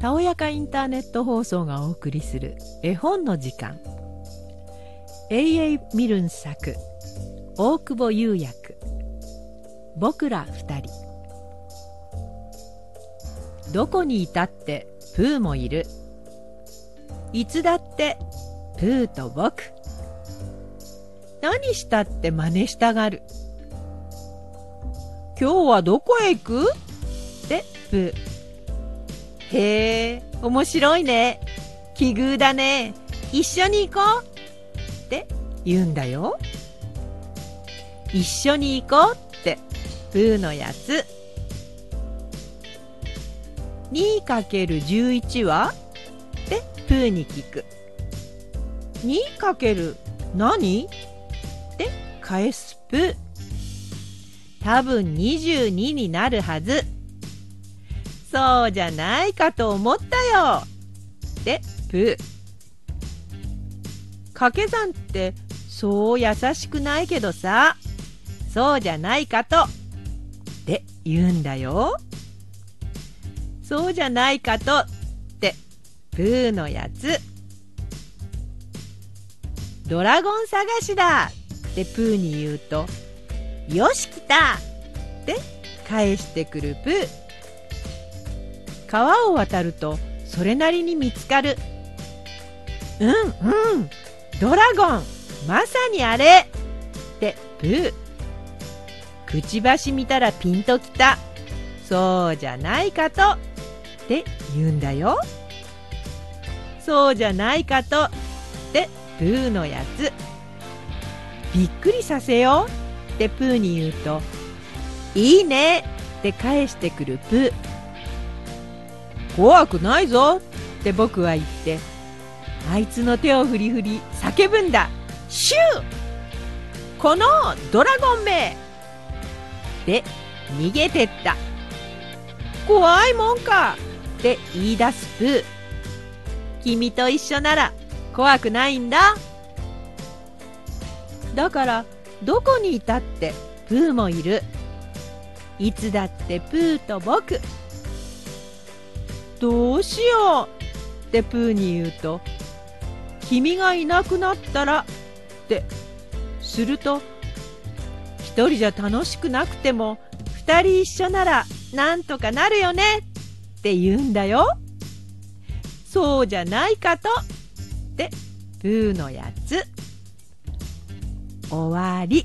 たおやかインターネット放送がお送りする絵本の時間。A.A. ミルン作。大久保優役僕ら二人。どこにいたってプーもいる。いつだってプーと僕。何したって真似したがる。今日はどこへ行く？ってプー。へえ面白いね。奇遇だね。一緒に行こう。って言うんだよ。一緒に行こうってプーのやつ。2×11 は？ってプーに聞く。2× 何？って返すプー多分22になるはず。そうじゃないかと思ったよ。ってプー掛け算ってそう優しくないけどさ。そうじゃないかと。って言うんだよ。そうじゃないかとってプーのやつ。ドラゴン探しだってプーに言うと。よし来たって返してくるプー川を渡るとそれなりに見つかる。うんうん。ドラゴンまさにあれ。ってプーくちばし見たらピンときた。そうじゃないかと。って言うんだよ。そうじゃないかと。ってプーのやつ。びっくりさせよう。ってプーに言うといいね。って返してくるプー。怖くないぞ。って僕は言って。あいつの手を振り振り叫ぶんだ。シュー！このドラゴンめで逃げてった。怖いもんか。って言い出すプー。君と一緒なら怖くないんだ。だからどこにいたってプーもいる。いつだってプーと僕。どうしよう。ってプーに言うと君がいなくなったらって。すると一人じゃ楽しくなくても二人一緒ならなんとかなるよねって言うんだよそうじゃないかとってプーのやつ。終わり。